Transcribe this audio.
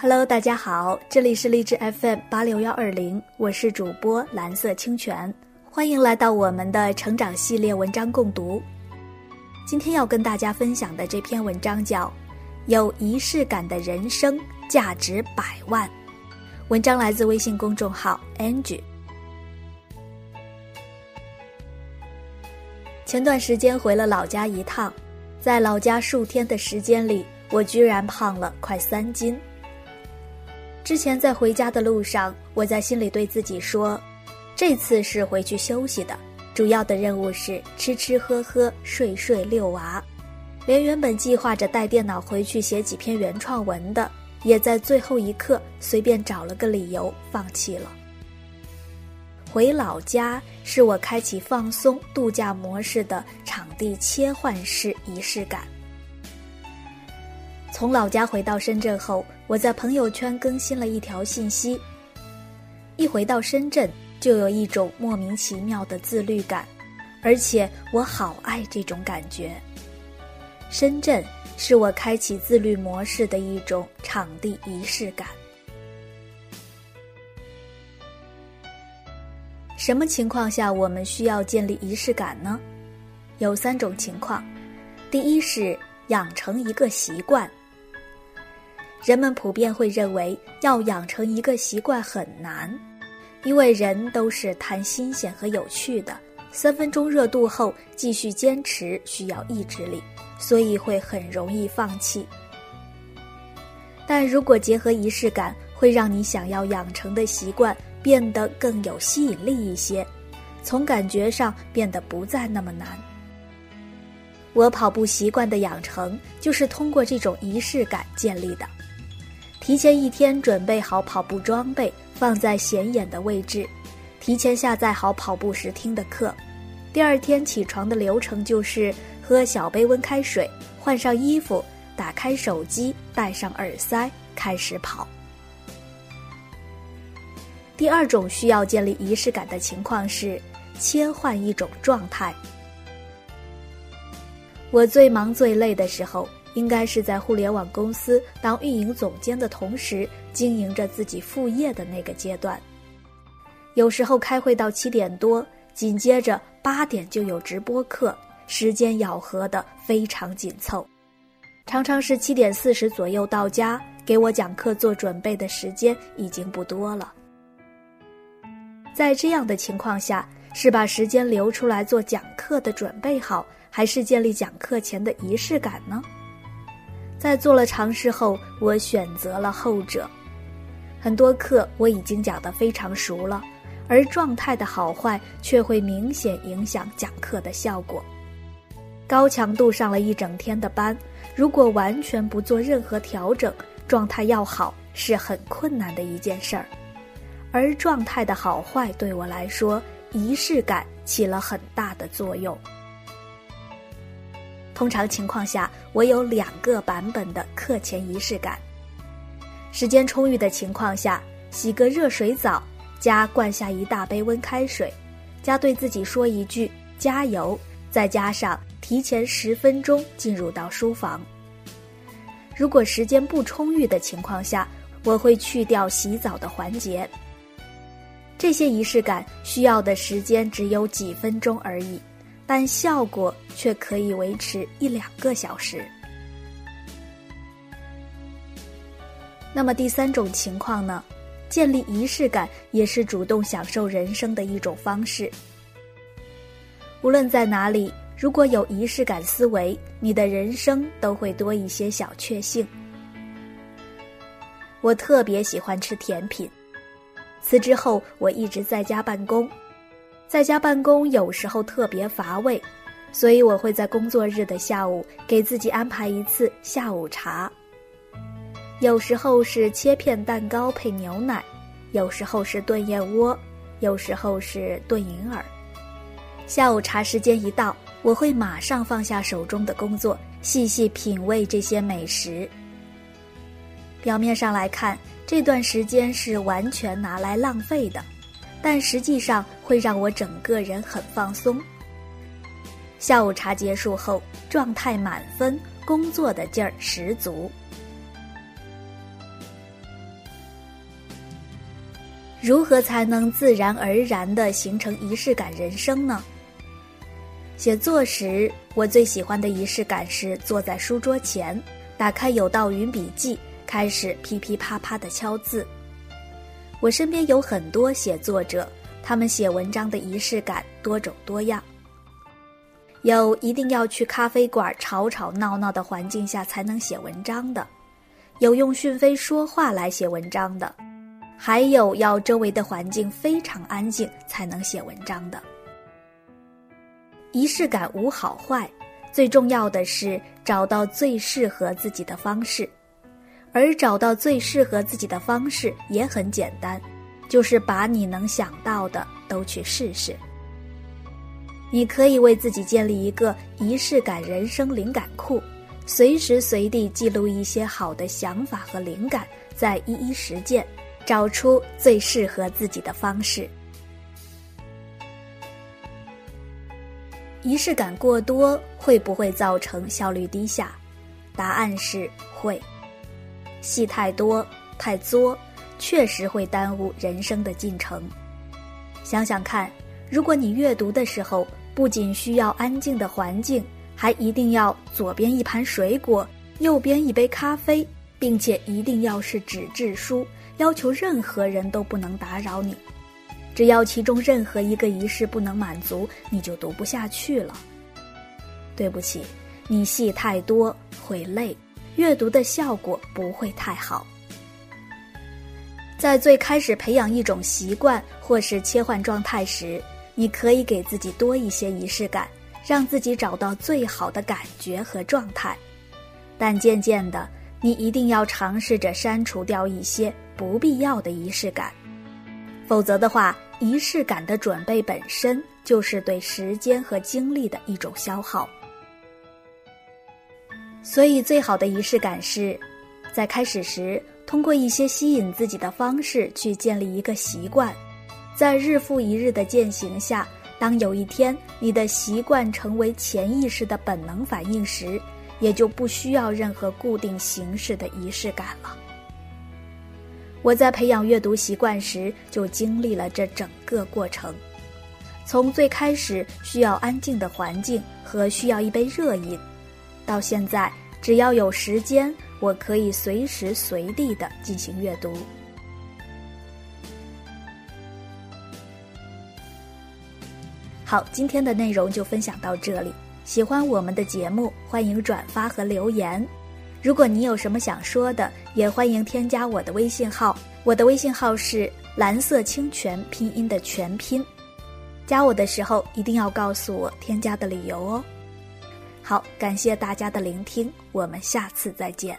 Hello，大家好，这里是荔枝 FM 八六幺二零，我是主播蓝色清泉，欢迎来到我们的成长系列文章共读。今天要跟大家分享的这篇文章叫《有仪式感的人生价值百万》，文章来自微信公众号 Angie。前段时间回了老家一趟，在老家数天的时间里，我居然胖了快三斤。之前在回家的路上，我在心里对自己说：“这次是回去休息的，主要的任务是吃吃喝喝、睡睡遛娃。”连原本计划着带电脑回去写几篇原创文的，也在最后一刻随便找了个理由放弃了。回老家是我开启放松度假模式的场地切换式仪式感。从老家回到深圳后，我在朋友圈更新了一条信息。一回到深圳，就有一种莫名其妙的自律感，而且我好爱这种感觉。深圳是我开启自律模式的一种场地仪式感。什么情况下我们需要建立仪式感呢？有三种情况。第一是养成一个习惯。人们普遍会认为要养成一个习惯很难，因为人都是贪新鲜和有趣的，三分钟热度后继续坚持需要意志力，所以会很容易放弃。但如果结合仪式感，会让你想要养成的习惯变得更有吸引力一些，从感觉上变得不再那么难。我跑步习惯的养成就是通过这种仪式感建立的。提前一天准备好跑步装备，放在显眼的位置；提前下载好跑步时听的课。第二天起床的流程就是喝小杯温开水，换上衣服，打开手机，戴上耳塞，开始跑。第二种需要建立仪式感的情况是切换一种状态。我最忙最累的时候。应该是在互联网公司当运营总监的同时，经营着自己副业的那个阶段。有时候开会到七点多，紧接着八点就有直播课，时间咬合的非常紧凑，常常是七点四十左右到家，给我讲课做准备的时间已经不多了。在这样的情况下，是把时间留出来做讲课的准备好，还是建立讲课前的仪式感呢？在做了尝试后，我选择了后者。很多课我已经讲得非常熟了，而状态的好坏却会明显影响讲课的效果。高强度上了一整天的班，如果完全不做任何调整，状态要好是很困难的一件事儿。而状态的好坏对我来说，仪式感起了很大的作用。通常情况下，我有两个版本的课前仪式感。时间充裕的情况下，洗个热水澡，加灌下一大杯温开水，加对自己说一句“加油”，再加上提前十分钟进入到书房。如果时间不充裕的情况下，我会去掉洗澡的环节。这些仪式感需要的时间只有几分钟而已。但效果却可以维持一两个小时。那么第三种情况呢？建立仪式感也是主动享受人生的一种方式。无论在哪里，如果有仪式感思维，你的人生都会多一些小确幸。我特别喜欢吃甜品，辞职后我一直在家办公。在家办公有时候特别乏味，所以我会在工作日的下午给自己安排一次下午茶。有时候是切片蛋糕配牛奶，有时候是炖燕窝，有时候是炖银耳。下午茶时间一到，我会马上放下手中的工作，细细品味这些美食。表面上来看，这段时间是完全拿来浪费的。但实际上会让我整个人很放松。下午茶结束后，状态满分，工作的劲儿十足。如何才能自然而然地形成仪式感人生呢？写作时，我最喜欢的仪式感是坐在书桌前，打开有道云笔记，开始噼噼啪啪的敲字。我身边有很多写作者，他们写文章的仪式感多种多样。有一定要去咖啡馆吵吵闹闹的环境下才能写文章的，有用讯飞说话来写文章的，还有要周围的环境非常安静才能写文章的。仪式感无好坏，最重要的是找到最适合自己的方式，而找到最适合自己的方式也很简单，就是把你能想到的都去试试。你可以为自己建立一个仪式感人生灵感库，随时随地记录一些好的想法和灵感，再一一实践，找出最适合自己的方式。仪式感过多会不会造成效率低下？答案是会。戏太多太作，确实会耽误人生的进程。想想看，如果你阅读的时候不仅需要安静的环境，还一定要左边一盘水果，右边一杯咖啡，并且一定要是纸质书，要求任何人都不能打扰你。只要其中任何一个仪式不能满足，你就读不下去了。对不起，你戏太多会累，阅读的效果不会太好。在最开始培养一种习惯或是切换状态时，你可以给自己多一些仪式感，让自己找到最好的感觉和状态。但渐渐的，你一定要尝试着删除掉一些不必要的仪式感，否则的话。仪式感的准备本身就是对时间和精力的一种消耗，所以最好的仪式感是，在开始时通过一些吸引自己的方式去建立一个习惯，在日复一日的践行下，当有一天你的习惯成为潜意识的本能反应时，也就不需要任何固定形式的仪式感了。我在培养阅读习惯时，就经历了这整个过程。从最开始需要安静的环境和需要一杯热饮，到现在只要有时间，我可以随时随地的进行阅读。好，今天的内容就分享到这里。喜欢我们的节目，欢迎转发和留言。如果你有什么想说的，也欢迎添加我的微信号。我的微信号是蓝色清泉拼音的全拼。加我的时候一定要告诉我添加的理由哦。好，感谢大家的聆听，我们下次再见。